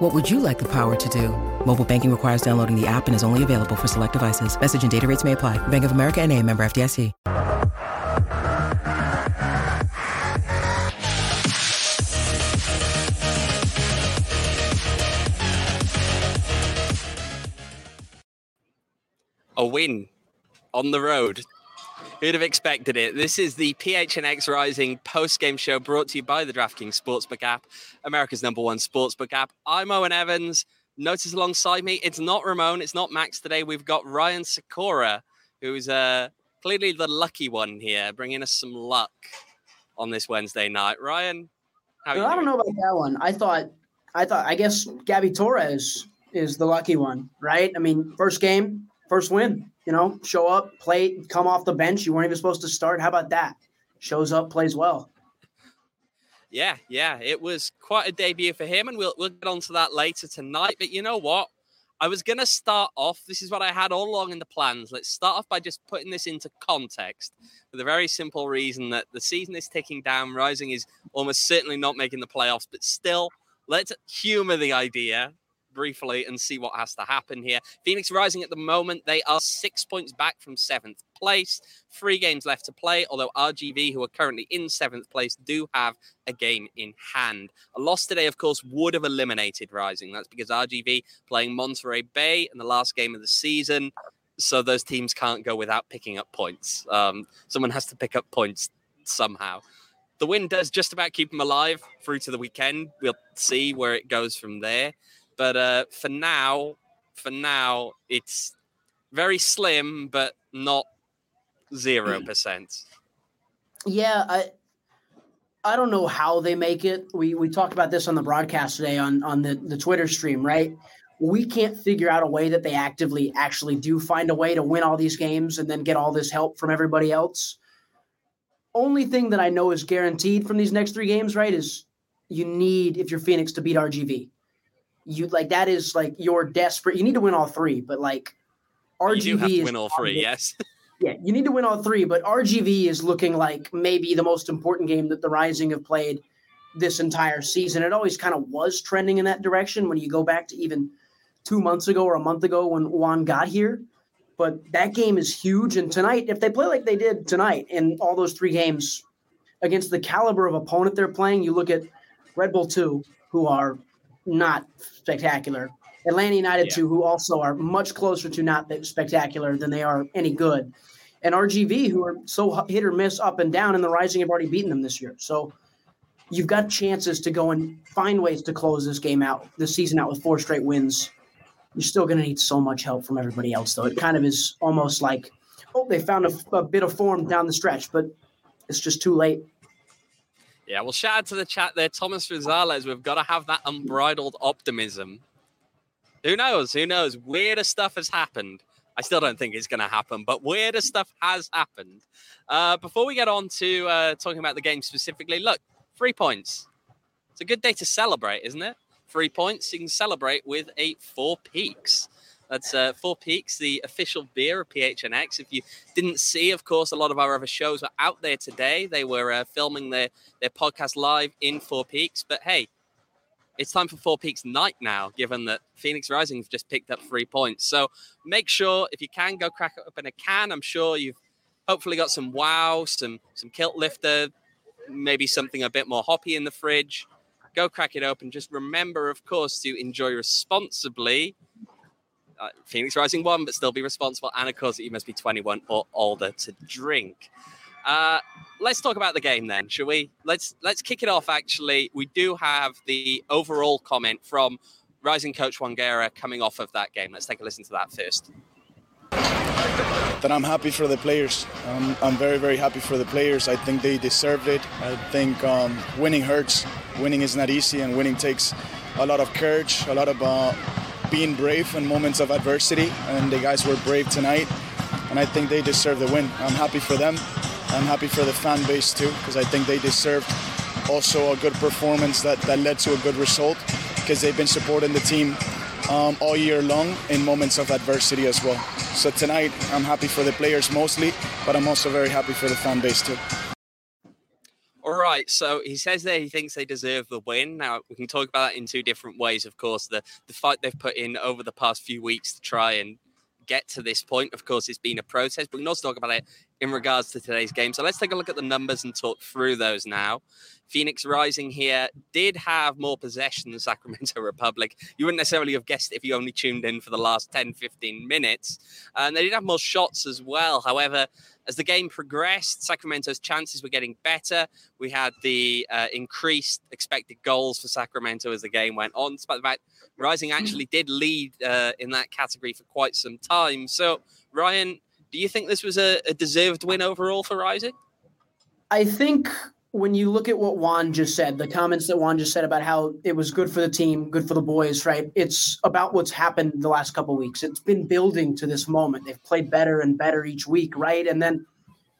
What would you like the power to do? Mobile banking requires downloading the app and is only available for select devices. Message and data rates may apply. Bank of America and a member FDIC. A win on the road. Who'd have expected it? This is the PHNX Rising post-game show brought to you by the DraftKings Sportsbook app, America's number one sportsbook app. I'm Owain Evans. Notice alongside me, it's not Ramon, it's not Max today. We've got Ryan Sykora, who's uh, clearly the lucky one here, bringing us some luck on this Wednesday night. Ryan, I don't know about that one. I thought, I thought, I guess Gabby Torres is the lucky one, right? I mean, first game, first win. You know, show up, play, come off the bench. You weren't even supposed to start. How about that? Shows up, plays well. Yeah, yeah, it was quite a debut for him, and we'll we'll get onto that later tonight. But you know what? I was to start off. This is what I had all along in the plans. Let's start off by just putting this into context for the very simple reason that the season is ticking down. Rising is almost certainly not making the playoffs, but still, let's humor the idea briefly and see what has to happen here. Phoenix Rising at the moment, they are six points back from seventh place. Three games left to play, although RGV, who are currently in seventh place, do have a game in hand. A loss today, of course, would have eliminated Rising. That's because RGV playing Monterey Bay in the last game of the season. So those teams can't go without picking up points. Um, someone has to pick up points somehow. The win does just about keep them alive through to the weekend. We'll see where it goes from there. But uh, for now, for now, it's very slim, but not zero percent. Yeah, I I don't know how they make it. We we talked about this on the broadcast today on on the the Twitter stream, right? We can't figure out a way that they actively actually do find a way to win all these games and then get all this help from everybody else. Only thing that I know is guaranteed from these next three games, right, is you need if you're Phoenix to beat RGV you like that is like you're desperate. You need to win all three, but like RGV you have to win all three. Yes. yeah, you need to win all three, but RGV is looking like maybe the most important game that the Rising have played this entire season. It always kind of was trending in that direction when you go back to even two months ago or a month ago when Juan got here. But that game is huge. And tonight, if they play like they did tonight in all those three games against the caliber of opponent they're playing, you look at Red Bull 2, who are not spectacular. Atlanta United yeah. too, who also are much closer to not spectacular than they are any good, and RGV, who are so hit or miss up and down, and the Rising have already beaten them this year. So you've got chances to go and find ways to close this game out, this season out with four straight wins. You're still going to need so much help from everybody else, though. It kind of is almost like, oh, they found a, a bit of form down the stretch, but it's just too late. Yeah, well, shout out to the chat there, Thomas Rosales. We've got to have that unbridled optimism. Who knows? Who knows? Weirder stuff has happened. I still don't think it's going to happen, but weirder stuff has happened. Uh, before we get on to uh, talking about the game specifically, look, three points. It's a good day to celebrate, isn't it? Three points. You can celebrate with a Four Peaks. That's uh, Four Peaks, the official beer of PHNX. If you didn't see, of course, a lot of our other shows are out there today. They were uh, filming their, their podcast live in Four Peaks. But hey, it's time for Four Peaks night now, given that Phoenix Rising have just picked up three points. So make sure, if you can, go crack it up in a can. I'm sure you've hopefully got some wow, some some kilt lifter, maybe something a bit more hoppy in the fridge. Go crack it open. Just remember, of course, to enjoy responsibly Phoenix Rising one, but still be responsible. And of course, you must be 21 or older to drink. Uh, let's talk about the game then, shall we? Let's let's kick it off. Actually, we do have the overall comment from Rising coach Juan Guerra coming off of that game. Let's take a listen to that first. That I'm happy for the players. Um, I'm very, very happy for the players. I think they deserved it. I think um, winning hurts. Winning is not easy, and winning takes a lot of courage, a lot of uh, being brave in moments of adversity, and the guys were brave tonight. and I think they deserve the win. I'm happy for them. I'm happy for the fan base too, because I think they deserved also a good performance that, that led to a good result, because they've been supporting the team um, all year long in moments of adversity as well. So tonight, I'm happy for the players mostly, but I'm also very happy for the fan base too. All right, so he says that he thinks they deserve the win. Now we can talk about that in two different ways. Of course, the the fight they've put in over the past few weeks to try and get to this point. Of course, it's been a process, but we can also talk about it in regards to today's game. So let's take a look at the numbers and talk through those now. Phoenix Rising here did have more possession than Sacramento Republic. You wouldn't necessarily have guessed if you only tuned in for the last 10, 15 minutes. And they did have more shots as well. However, as the game progressed, Sacramento's chances were getting better. We had the uh, increased expected goals for Sacramento as the game went on, despite the fact Rising actually did lead uh, in that category for quite some time. So, Ryan, do you think this was a, a deserved win overall for Rising? I think when you look at what Juan just said, the comments that Juan just said about how it was good for the team, good for the boys, right? It's about what's happened the last couple weeks. It's been building to this moment. They've played better and better each week, right? And then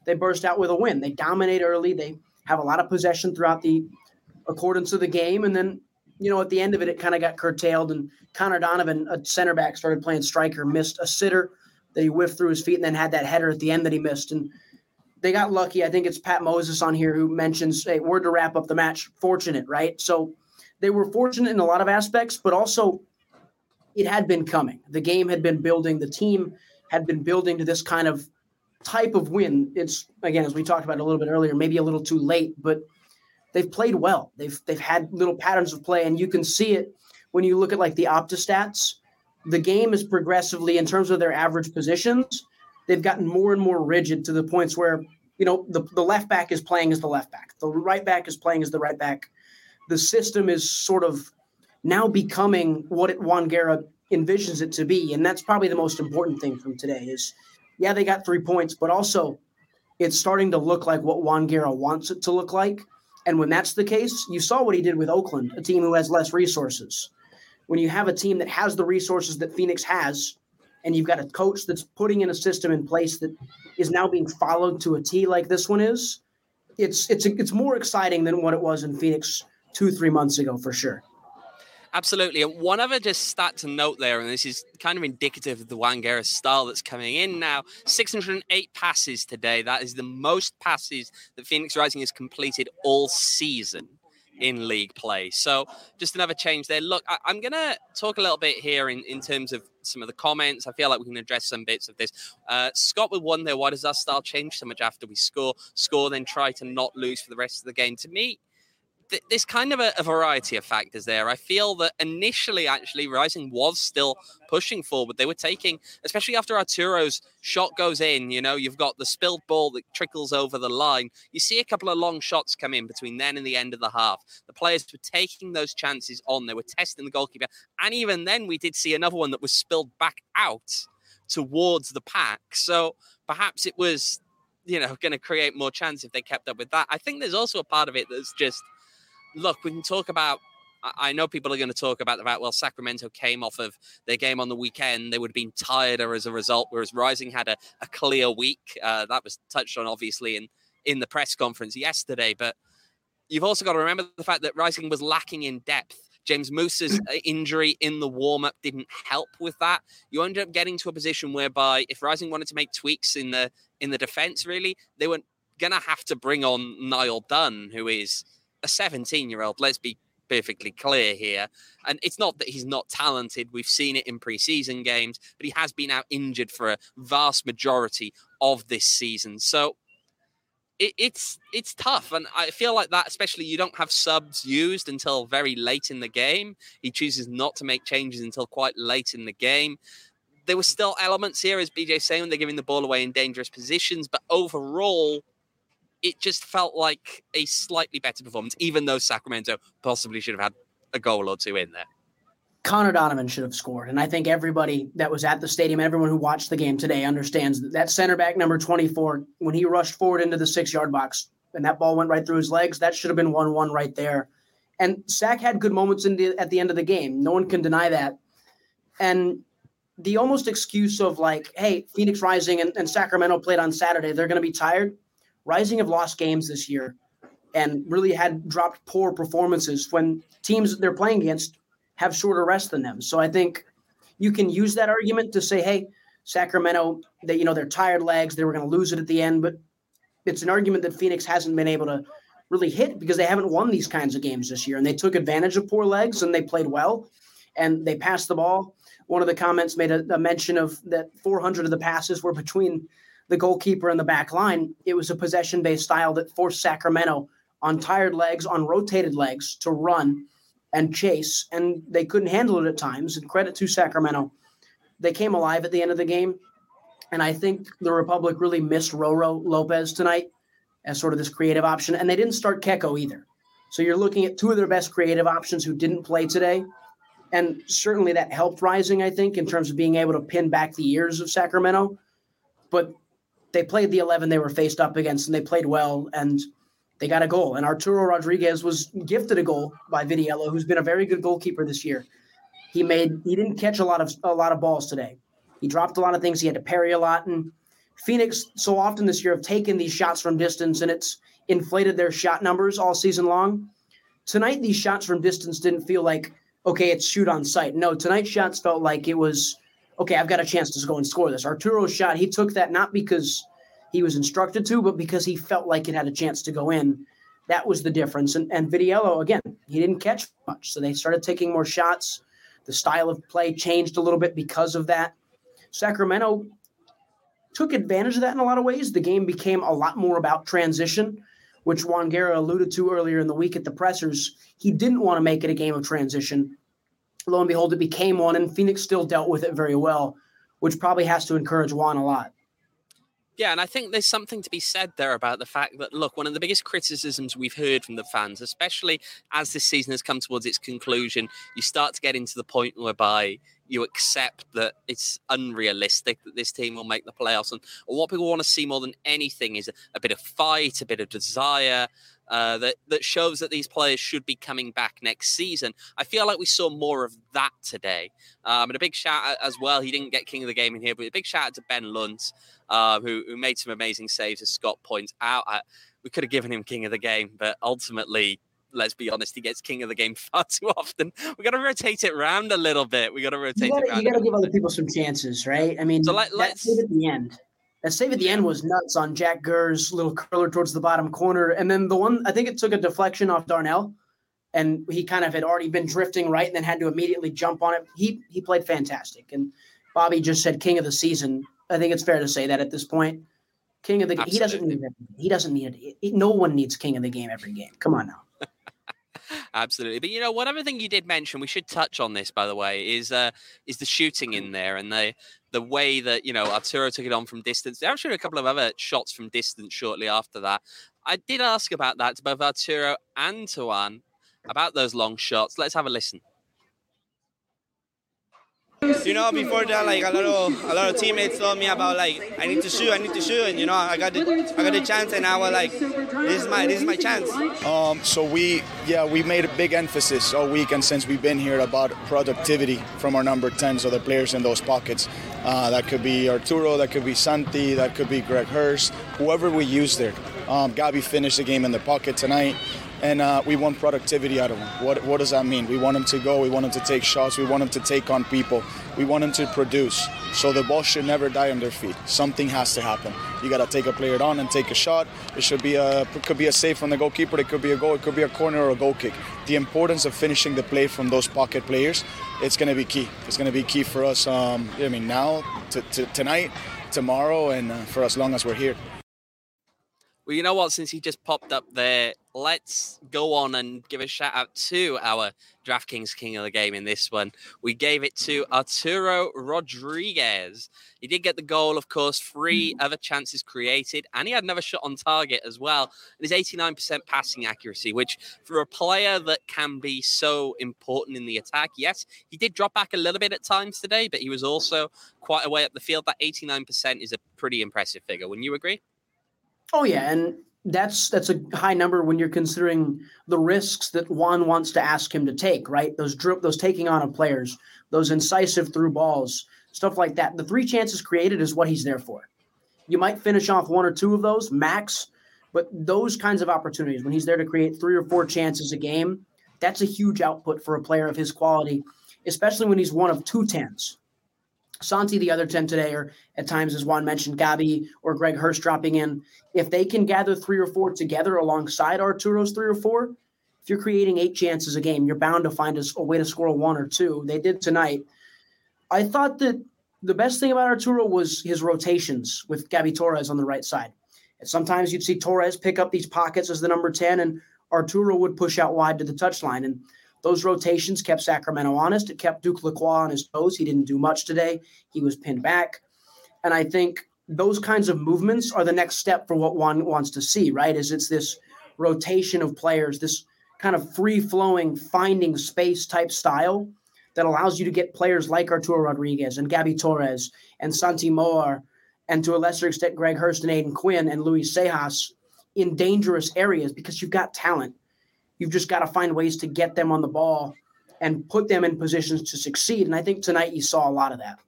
they burst out with a win. They dominate early. They have a lot of possession throughout the accordance of the game, and then you know at the end of it, it kind of got curtailed. And Connor Donovan, a center back, started playing striker, missed a sitter that he whiffed through his feet, and then had that header at the end that he missed. And they got lucky. I think it's Pat Moses on here who mentions, "Hey, word to wrap up the match. Fortunate, right?" So they were fortunate in a lot of aspects, but also it had been coming. The game had been building. The team had been building to this kind of type of win. It's again, as we talked about a little bit earlier, maybe a little too late, but they've played well. They've they've had little patterns of play, and you can see it when you look at like the Opta stats. The game is progressively, in terms of their average positions, they've gotten more and more rigid to the points where you know the, the left back is playing as the left back, the right back is playing as the right back. The system is sort of now becoming what it Juan Guerra envisions it to be, and that's probably the most important thing from today. Is yeah, they got three points, but also it's starting to look like what Juan Guerra wants it to look like. And when that's the case, you saw what he did with Oakland, a team who has less resources. When you have a team that has the resources that Phoenix has, and you've got a coach that's putting in a system in place that is now being followed to a T like this one is, it's it's it's more exciting than what it was in Phoenix two three months ago for sure. Absolutely. And one other just stat to note there, and this is kind of indicative of the Juan Guerra style that's coming in now 608 passes today. That is the most passes that Phoenix Rising has completed all season in league play. So just another change there. Look, I, am going to talk a little bit here in, in terms of some of the comments. I feel like we can address some bits of this. Uh, Scott would wonder why does our style change so much after we score? Score, then try to not lose for the rest of the game. To me, th- there's kind of a, a, variety of factors there. I feel that initially, actually, Rising was still pushing forward. They were taking, especially after Arturo's shot goes in, you know, you've got the spilled ball that trickles over the line. You see a couple of long shots come in between then and the end of the half. The players were taking those chances on, they were testing the goalkeeper. And even then, we did see another one that was spilled back out towards the pack. So perhaps it was you know, going to create more chance if they kept up with that. I think there's also a part of it that's just look, we can talk about. I know people are going to talk about the fact, well, Sacramento came off of their game on the weekend. They would have been tireder as a result, whereas Rising had a, a clear week. Uh, that was touched on, obviously, in, in the press conference yesterday. But you've also got to remember the fact that Rising was lacking in depth. James Musa's uh, injury in the warm up didn't help with that. You ended up getting to a position whereby if Rising wanted to make tweaks in the in the defense, really, they weren't going to have to bring on Niall Dunn, who is a 17 year old. Let's be perfectly clear here. And it's not that he's not talented. We've seen it in preseason games, but he has been out injured for a vast majority of this season. So it, it's it's tough, and I feel like that, especially you don't have subs used until very late in the game. He chooses not to make changes until quite late in the game. There were still elements here, as BJ saying, they're giving the ball away in dangerous positions, but overall, it just felt like a slightly better performance, even though Sacramento possibly should have had a goal or two in there. Connor Donovan should have scored. And I think everybody that was at the stadium, everyone who watched the game today understands that that center back number 24, when he rushed forward into the six yard box and that ball went right through his legs, that should have been 1 1 right there. And Sac had good moments the, at the end of the game. No one can deny that. And the almost excuse of like, hey, Phoenix Rising and, and Sacramento played on Saturday, they're going to be tired. Rising have lost games this year and really had dropped poor performances when teams they're playing against have shorter rest than them. So I think you can use that argument to say, hey, Sacramento, they you know they're tired legs, they were going to lose it at the end, but it's an argument that Phoenix hasn't been able to really hit because they haven't won these kinds of games this year, and they took advantage of poor legs and they played well, and they passed the ball. One of the comments made a, a mention of that 400 of the passes were between the goalkeeper and the back line. It was a possession based style that forced Sacramento on tired legs, on rotated legs to run and chase, and they couldn't handle it at times. And credit to Sacramento, they came alive at the end of the game. And I think the Republic really missed Roro Lopez tonight as sort of this creative option. And they didn't start Keko either. So you're looking at two of their best creative options who didn't play today. And certainly that helped Rising, I think, in terms of being able to pin back the ears of Sacramento. But they played the 11 they were faced up against and they played well. And they got a goal. And Arturo Rodriguez was gifted a goal by Vitiello, who's been a very good goalkeeper this year. He made he didn't catch a lot of a lot of balls today. He dropped a lot of things. He had to parry a lot. And Phoenix so often this year have taken these shots from distance and it's inflated their shot numbers all season long. Tonight, these shots from distance didn't feel like, okay, it's shoot on sight. No, tonight's shots felt like it was, okay, I've got a chance to go and score this. Arturo's shot, he took that not because he was instructed to, but because he felt like it had a chance to go in. That was the difference. And, and Vitiello, again, he didn't catch much. So they started taking more shots. The style of play changed a little bit because of that. Sacramento took advantage of that in a lot of ways. The game became a lot more about transition, which Juan Guerra alluded to earlier in the week at the pressers. He didn't want to make it a game of transition. Lo and behold, it became one, and Phoenix still dealt with it very well, which probably has to encourage Juan a lot. Yeah, and I think there's something to be said there about the fact that, look, one of the biggest criticisms we've heard from the fans, especially as this season has come towards its conclusion, you start to get into the point whereby you accept that it's unrealistic that this team will make the playoffs. And what people want to see more than anything is a, a bit of fight, a bit of desire, uh, that that shows that these players should be coming back next season. I feel like we saw more of that today. Um, and a big shout out as well. He didn't get king of the game in here, but a big shout out to Ben Lunt, uh, who, who made some amazing saves, as Scott points out. Uh, we could have given him king of the game, but ultimately let's be honest, he gets king of the game far too often. We got to rotate it around a little bit. We got to rotate you gotta, it around. You got to give other people some chances, right? I mean, so let, us save at the end. That save at the end was nuts on Jack Gurr's little curler towards the bottom corner. And then the one, I think it took a deflection off Darnell and he kind of had already been drifting right and then had to immediately jump on it. He he played fantastic. And Bobby just said king of the season. I think it's fair to say that at this point. King of the game. He doesn't need it. He doesn't need it. No one needs king of the game every game. Come on now. Absolutely, but you know, one other thing you did mention, we should touch on this, by the way, is uh, is the shooting in there and the the way that you know Arturo took it on from distance. There actually a couple of other shots from distance shortly after that. I did ask about that to both Arturo and Juan about those long shots. Let's have a listen. You know, before that, like a lot of a lot of teammates told me about like I need to shoot, I need to shoot, and you know, I got the I got the chance, and I was like, this is my this is my chance. Um, so we yeah we made a big emphasis all week and since we've been here about productivity from our number 10, so the players in those pockets. Uh, that could be Arturo, that could be Santi, that could be Greg Hurst, whoever we use there. Um, Gabby finished the game in the pocket tonight and uh, we want productivity out of him. What, what does that mean? We want him to go, we want him to take shots, we want him to take on people, we want him to produce. So the ball should never die on their feet. Something has to happen. You got to take a player on and take a shot. It should be a could be a save from the goalkeeper. It could be a goal. It could be a corner or a goal kick. The importance of finishing the play from those pocket players, it's going to be key. It's going to be key for us. Um, I mean, now, to, to, tonight, tomorrow, and uh, for as long as we're here. Well, you know what? Since he just popped up there, let's go on and give a shout out to our DraftKings King of the Game in this one. We gave it to Arturo Rodriguez. He did get the goal, of course, three mm-hmm. other chances created, and he had another shot on target as well. And his 89% passing accuracy, which for a player that can be so important in the attack, yes, he did drop back a little bit at times today, but he was also quite a way up the field. That 89% is a pretty impressive figure. Wouldn't you agree? Oh yeah, and that's that's a high number when you're considering the risks that Juan wants to ask him to take. Right, those drip, those taking on of players, those incisive through balls, stuff like that. The three chances created is what he's there for. You might finish off one or two of those max, but those kinds of opportunities when he's there to create three or four chances a game, that's a huge output for a player of his quality, especially when he's one of two tens. Santi, the other 10 today, or at times, as Juan mentioned, Gabi or Greg Hurst dropping in. If they can gather three or four together alongside Arturo's three or four, if you're creating eight chances a game, you're bound to find a, a way to score a one or two. They did tonight. I thought that the best thing about Arturo was his rotations with Gabi Torres on the right side. And sometimes you'd see Torres pick up these pockets as the number 10, and Arturo would push out wide to the touchline. And those rotations kept Sacramento honest. It kept Duke Lacroix on his toes. He didn't do much today. He was pinned back. And I think those kinds of movements are the next step for what one wants to see, right? Is it's this rotation of players, this kind of free flowing, finding space type style that allows you to get players like Arturo Rodriguez and Gabby Torres and Santi Moar and to a lesser extent Greg Hurst and Aodhan Quinn and Luis Sejas in dangerous areas because you've got talent. You've just got to find ways to get them on the ball and put them in positions to succeed. And I think tonight you saw a lot of that.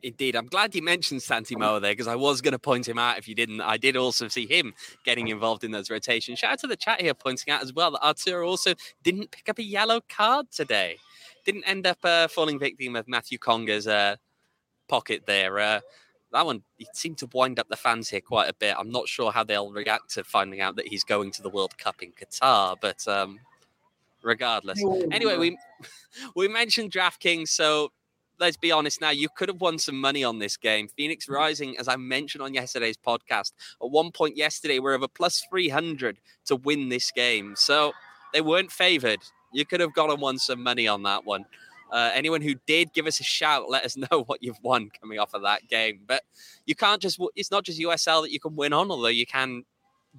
Indeed. I'm glad you mentioned Santi Moar there because I was going to point him out if you didn't. I did also see him getting involved in those rotations. Shout out to the chat here pointing out as well that Arturo also didn't pick up a yellow card today. Didn't end up uh, falling victim of Matthew Conger's uh, pocket there. Uh, that one he seemed to wind up the fans here quite a bit. I'm not sure how they'll react to finding out that he's going to the World Cup in Qatar, but um, regardless. Anyway, we we mentioned DraftKings, so let's be honest now. You could have won some money on this game. Phoenix Rising, as I mentioned on yesterday's podcast, at one point yesterday, we're over plus 300 to win this game. So they weren't favored. You could have gone and won some money on that one. Uh, anyone who did give us a shout, let us know what you've won coming off of that game. But you can't just, it's not just USL that you can win on, although you can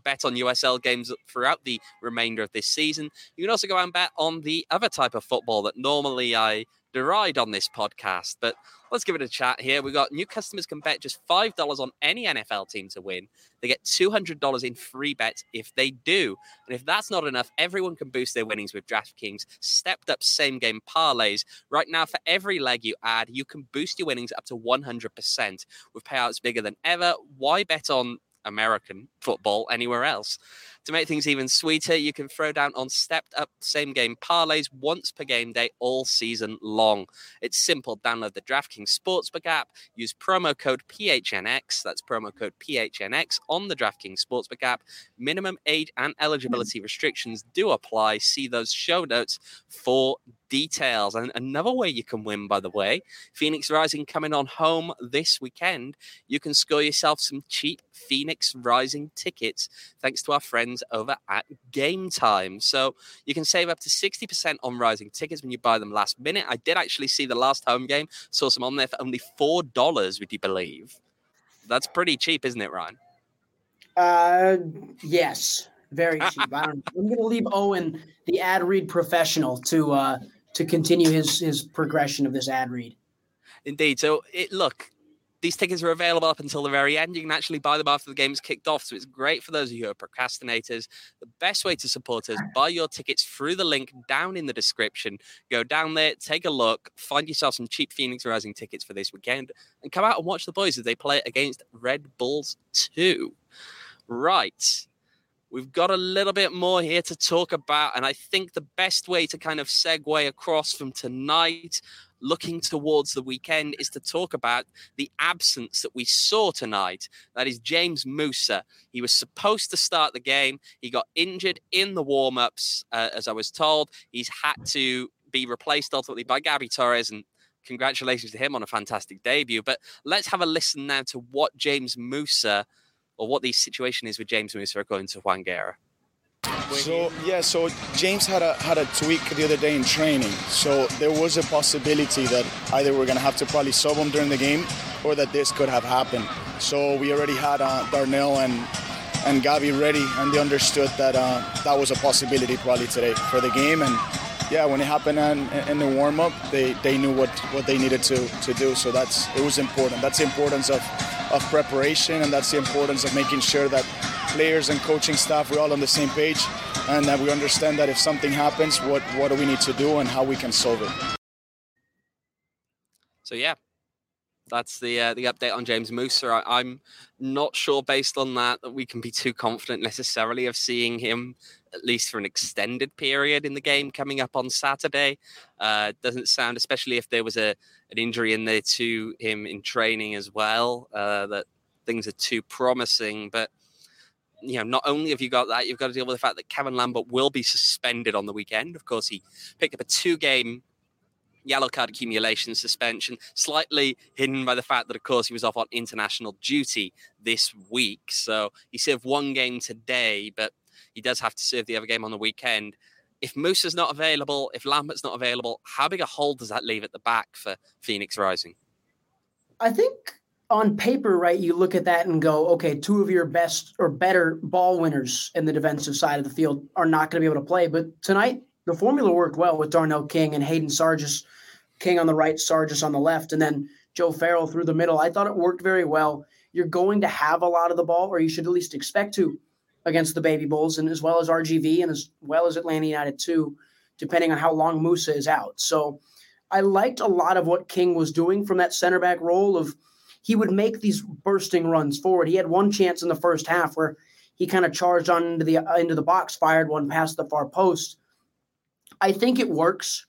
bet on USL games throughout the remainder of this season. You can also go and bet on the other type of football that normally I deride on this podcast. But let's give it a chat here. We've got new customers can bet just $5 on any NFL team to win. They get $200 in free bets if they do. And if that's not enough, everyone can boost their winnings with DraftKings stepped up same game parlays. Right now, for every leg you add, you can boost your winnings up to 100% with payouts bigger than ever. Why bet on American football anywhere else. To make things even sweeter, you can throw down on stepped up same game parlays once per game day all season long. It's simple. Download the DraftKings Sportsbook app, use promo code PHNX, that's promo code PHNX on the DraftKings Sportsbook app. Minimum age and hmm. eligibility restrictions do apply. See those show notes for details. And another way you can win, by the way, Phoenix Rising coming on home this weekend. You can score yourself some cheap Phoenix Rising tickets thanks to our friends over at Game Time. So you can save up to 60% on Rising tickets when you buy them last minute. I did actually see the last home game, saw some on there for only $4, would you believe? That's pretty cheap, isn't it, Ryan? Uh, yes, very cheap. I am going to leave Owain, the ad read professional, to uh, to continue his his progression of this ad read. Indeed. So it look, these tickets are available up until the very end. You can actually buy them after the game's kicked off. So it's great for those of you who are procrastinators. The best way to support us, buy your tickets through the link down in the description. Go down there, take a look, find yourself some cheap Phoenix Rising tickets for this weekend, and come out and watch the boys as they play against Red Bulls 2. Right we've got a little bit more here to talk about. And I think the best way to kind of segue across from tonight, looking towards the weekend, is to talk about the absence that we saw tonight. That is James Musa. He was supposed to start the game, he got injured in the warm ups, uh, as I was told. He's had to be replaced ultimately by Gabi Torres and congratulations to him on a fantastic debut. But let's have a listen now to what James Musa or what the situation is with James Musa going to Juan Guerra. So yeah, so James had a had a tweak the other day in training. So there was a possibility that either we're gonna have to probably sub him during the game, or that this could have happened. So we already had uh, Darnell and and Gabi ready, and they understood that uh, that was a possibility probably today for the game. And yeah, when it happened in, in the warm up, they, they knew what, what they needed to, to do. So that's it was important. That's the importance of, of preparation, and that's the importance of making sure that players and coaching staff we're all on the same page, and that we understand that if something happens, what what do we need to do and how we can solve it. So yeah, That's the uh, the update on James Musa. I, I'm not sure, based on that, that we can be too confident necessarily of seeing him at least for an extended period in the game coming up on Saturday. Uh, doesn't sound, especially if there was a an injury in there to him in training as well, uh, that things are too promising. But you know, not only have you got that, you've got to deal with the fact that Kevin Lambert will be suspended on the weekend. Of course, he picked up a two game yellow card accumulation suspension, slightly hidden by the fact that, of course, he was off on international duty this week. So he served one game today, but he does have to serve the other game on the weekend. If Musa is not available, if Lambert's not available, how big a hole does that leave at the back for Phoenix Rising? I think on paper, right, you look at that and go, okay, two of your best or better ball winners in the defensive side of the field are not going to be able to play. But tonight, the formula worked well with Darnell King and Hayden Sargis, King on the right, Sargis on the left, and then Joe Farrell through the middle. I thought it worked very well. You're going to have a lot of the ball, or you should at least expect to, against the Baby Bulls, and as well as RGV and as well as Atlanta United too, depending on how long Musa is out. So I liked a lot of what King was doing from that center back role of he would make these bursting runs forward. He had one chance in the first half where he kind of charged on into the uh, into the box, fired one past the far post, I think it works.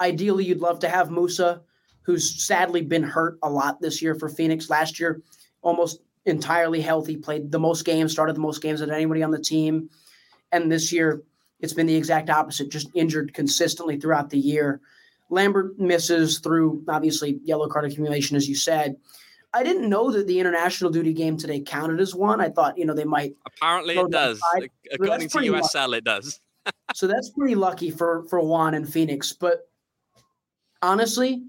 Ideally, you'd love to have Musa, who's sadly been hurt a lot this year for Phoenix. Last year, almost entirely healthy, played the most games, started the most games of anybody on the team. And this year, it's been the exact opposite, just injured consistently throughout the year. Lambert misses through obviously yellow card accumulation, as you said. I didn't know that the international duty game today counted as one. I thought, you know, they might. Apparently, it does. According to USL, lucky. it does so that's pretty lucky for for Juan and Phoenix. But honestly,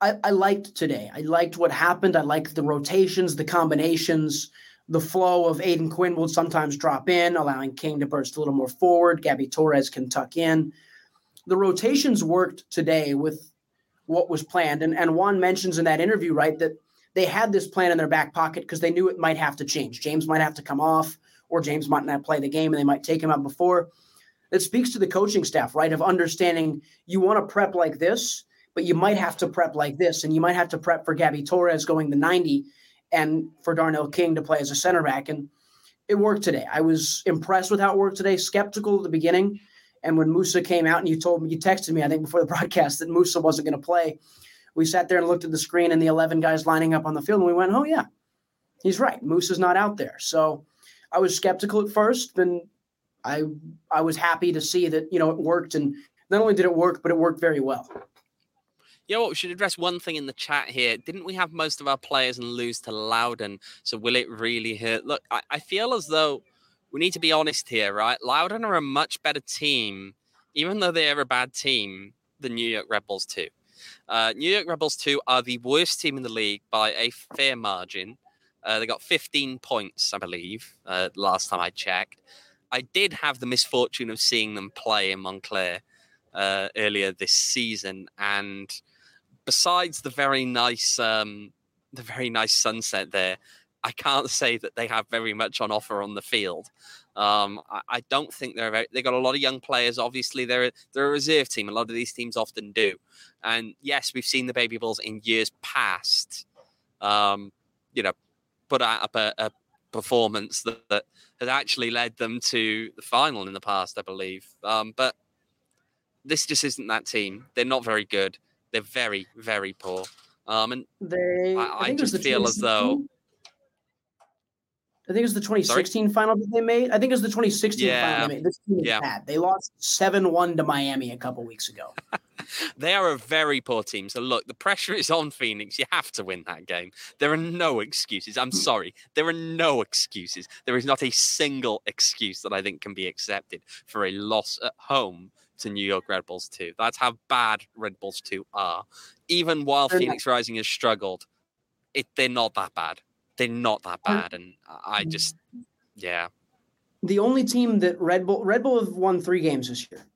I, I liked today. I liked what happened. I liked the rotations, the combinations, the flow of Aodhan Quinn will sometimes drop in, allowing King to burst a little more forward. Gabby Torres can tuck in. The rotations worked today with what was planned. And, and Juan mentions in that interview, right, that they had this plan in their back pocket because they knew it might have to change. James might have to come off, or James might not play the game and they might take him out before that speaks to the coaching staff, right? Of understanding you want to prep like this, but you might have to prep like this, and you might have to prep for Gabby Torres going the 90 and for Darnell King to play as a center back. And it worked today. I was impressed with how it worked today, skeptical at the beginning. And when Musa came out and you told me, you texted me, I think before the broadcast, that Musa wasn't going to play, we sat there and looked at the screen and the 11 guys lining up on the field, and we went, oh, yeah, he's right. Musa is not out there. So I was skeptical at first, and I I was happy to see that you know it worked, and not only did it work, but it worked very well. Yeah, we should address one thing in the chat here. Didn't we have most of our players and lose to Loudoun? So will it really hurt? Look, I, I feel as though we need to be honest here, right? Loudoun are a much better team, even though they're a bad team, than New York Bulls 2. Uh, New York Rebels Bulls 2 are the worst team in the league by a fair margin. Uh, they got 15 points, I believe, uh, last time I checked. I did have the misfortune of seeing them play in Montclair uh, earlier this season, and besides the very nice, um, the very nice sunset there, I can't say that they have very much on offer on the field. Um, I, I, don't think they're very, they got a lot of young players. Obviously, they're they're a reserve team. A lot of these teams often do. And yes, we've seen the Baby Bulls in years past. Um, you know, put out a, a performance that, that had actually led them to the final in the past, I believe. Um, but this just isn't that team. They're not very good. They're very, very poor. Um, and they, I, I, I just feel as though. I think it was the 2016 Sorry? final that they made. I think it was the 2016 yeah. final they made. This team is yeah. bad. They lost 7 1 to Miami a couple weeks ago. they are a very poor team. So look, the pressure is on Phoenix. You have to win that game. There are no excuses. I'm hmm. sorry. There are no excuses. There is not a single excuse that I think can be accepted for a loss at home to New York Red Bulls 2. That's how bad Red Bulls 2 are. Even while they're Phoenix not. Rising has struggled, it they're not that bad. They're not that um, bad. And I just yeah. The only team that Red Bull Red Bull have won three games this year.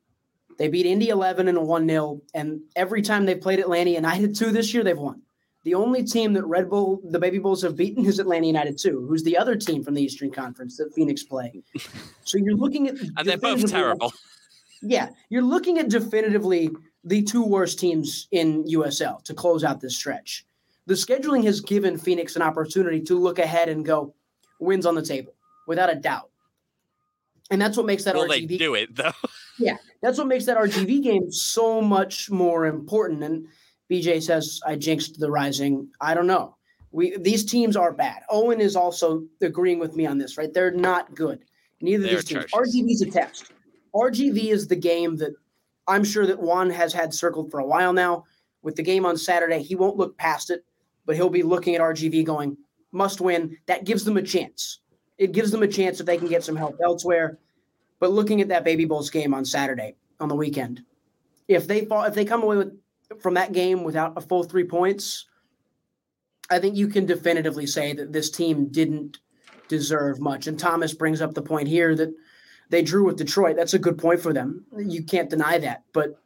They beat Indy 11 in a 1 0. And every time they've played Atlanta United 2 this year, they've won. The only team that Red Bull, the Baby Bulls, have beaten is Atlanta United 2, who's the other team from the Eastern Conference that Phoenix play. So you're looking at. and they're both terrible. Yeah. You're looking at definitively the two worst teams in USL to close out this stretch. The scheduling has given Phoenix an opportunity to look ahead and go wins on the table without a doubt. And that's what makes that Will RGV do it though? yeah, that's what makes that RGV game so much more important. And BJ says I jinxed the Rising. I don't know. We these teams are bad. Owen is also agreeing with me on this, right? They're not good. Neither of these teams. RGV is a test. RGV is the game that I'm sure that Juan has had circled for a while now. With the game on Saturday, he won't look past it, but he'll be looking at RGV going, must win. That gives them a chance. It gives them a chance if they can get some help elsewhere. But looking at that Baby Bulls game on Saturday on the weekend, if they fall, if they come away with from that game without a full three points, I think you can definitively say that this team didn't deserve much. And Thomas brings up the point here that they drew with Detroit. That's a good point for them. You can't deny that. But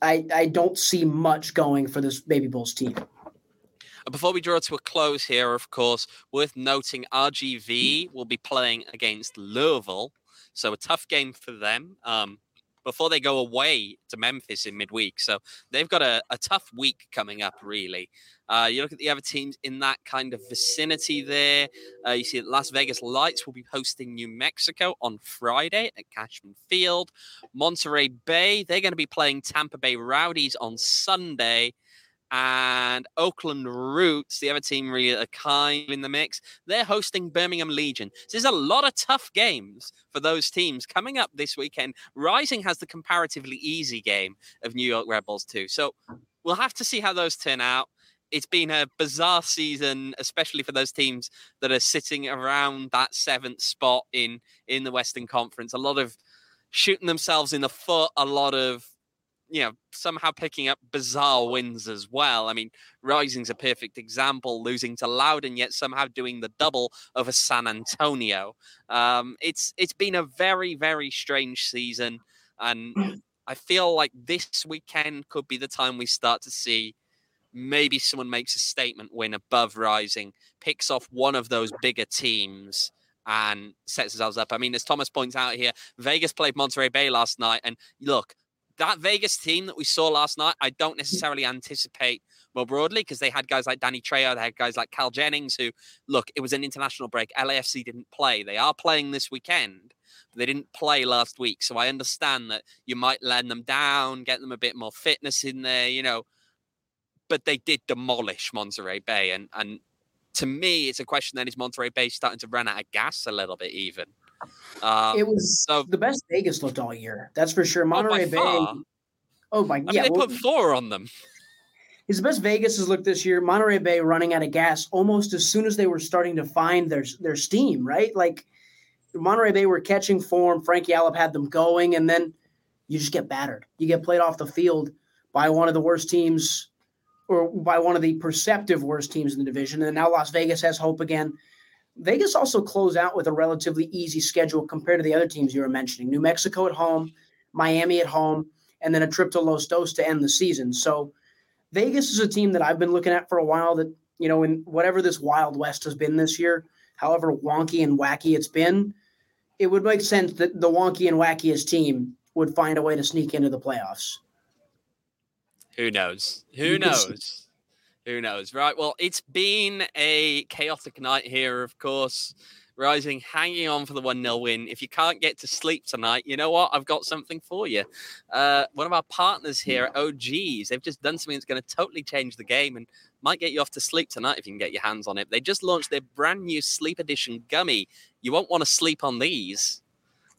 I I don't see much going for this Baby Bulls team. Before we draw to a close here, of course, worth noting RGV will be playing against Louisville. So a tough game for them um, before they go away to Memphis in midweek. So they've got a, a tough week coming up, really. Uh, you look at the other teams in that kind of vicinity there. Uh, you see that Las Vegas Lights will be hosting New Mexico on Friday at Cashman Field. Monterey Bay, they're going to be playing Tampa Bay Rowdies on Sunday and Oakland Roots, the other team really are kind of in the mix. They're hosting Birmingham Legion. So there's a lot of tough games for those teams coming up this weekend. Rising has the comparatively easy game of New York Red Bulls too. So we'll have to see how those turn out. It's been a bizarre season, especially for those teams that are sitting around that seventh spot in in the Western Conference. A lot of shooting themselves in the foot, a lot of you know, somehow picking up bizarre wins as well. I mean, Rising's a perfect example, losing to Loudoun, yet somehow doing the double over San Antonio. Um, it's it's been a very very strange season, and I feel like this weekend could be the time we start to see maybe someone makes a statement win above Rising, picks off one of those bigger teams. And sets themselves up. I mean, as Thomas points out here, Vegas played Monterey Bay last night, and look, that Vegas team that we saw last night, I don't mm-hmm. necessarily anticipate more broadly because they had guys like Danny Trejo, they had guys like Cal Jennings who, look, it was an international break. LAFC didn't play. They are playing this weekend. But they didn't play last week. So I understand that you might let them down, get them a bit more fitness in there, you know. But they did demolish Monterey Bay. And, and to me, it's a question then is Monterey Bay starting to run out of gas a little bit even? Um, it was so- the best Vegas looked all year. That's for sure. oh, Monterey Bay. far. Oh my God. I mean, yeah. they well, put four on them. It's the best Vegas has looked this year. Monterey Bay running out of gas almost as soon as they were starting to find their their steam. Right, like Monterey Bay were catching form. Frankie Yallop had them going, and then you just get battered. You get played off the field by one of the worst teams, or by one of the perceptive worst teams in the division. And now Las Vegas has hope again. Vegas also closed out with a relatively easy schedule compared to the other teams you were mentioning. New Mexico at home, Miami at home, and then a trip to Los Dos to end the season. So Vegas is a team that I've been looking at for a while that, you know, in whatever this Wild West has been this year, however wonky and wacky it's been, it would make sense that the wonky and wackiest team would find a way to sneak into the playoffs. Who knows? Who You can see- knows? Who knows? Right. Well, it's been a chaotic night here, of course. Rising, hanging on for the 1 0 win. If you can't get to sleep tonight, you know what? I've got something for you. Uh, one of our partners here, OGeez, they've just done something that's going to totally change the game and might get you off to sleep tonight if you can get your hands on it. They just launched their brand new Sleep Edition gummy. You won't want to sleep on these.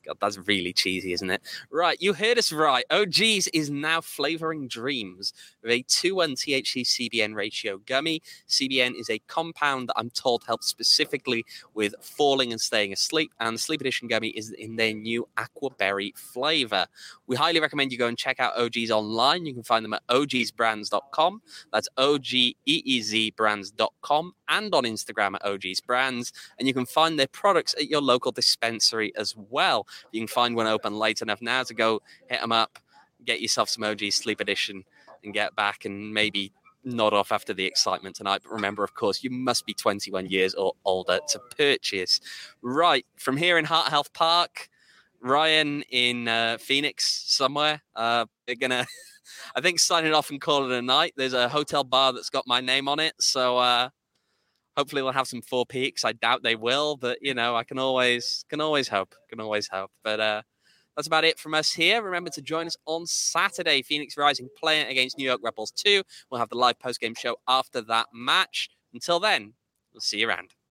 God, that's really cheesy, isn't it? Right, you heard us right. OGeez is now flavoring dreams with a 2 1 THC CBN ratio gummy. CBN is a compound that I'm told helps specifically with falling and staying asleep, and the Sleep Edition gummy is in their new aquaberry flavor. We highly recommend you go and check out OGeez online. You can find them at ogeezbrands.com. That's O G E E Z brands.com and on Instagram at OGeez Brands. And you can find their products at your local dispensary as well. You can find one open late enough now to go hit them up, get yourself some OG Sleep Edition, and get back and maybe nod off after the excitement tonight. But remember, of course, you must be 21 years or older to purchase. Right, from here in Heart Health Park, Ryan in uh, Phoenix somewhere. Uh, we're gonna I think signing off and calling it a night. There's a hotel bar that's got my name on it, so uh, hopefully we'll have some four peaks. I doubt they will, but you know, I can always can always hope. Can always hope. But uh, that's about it from us here. Remember to join us on Saturday. Phoenix Rising playing against New York Red Bulls 2. We'll have the live post game show after that match. Until then, we'll see you around.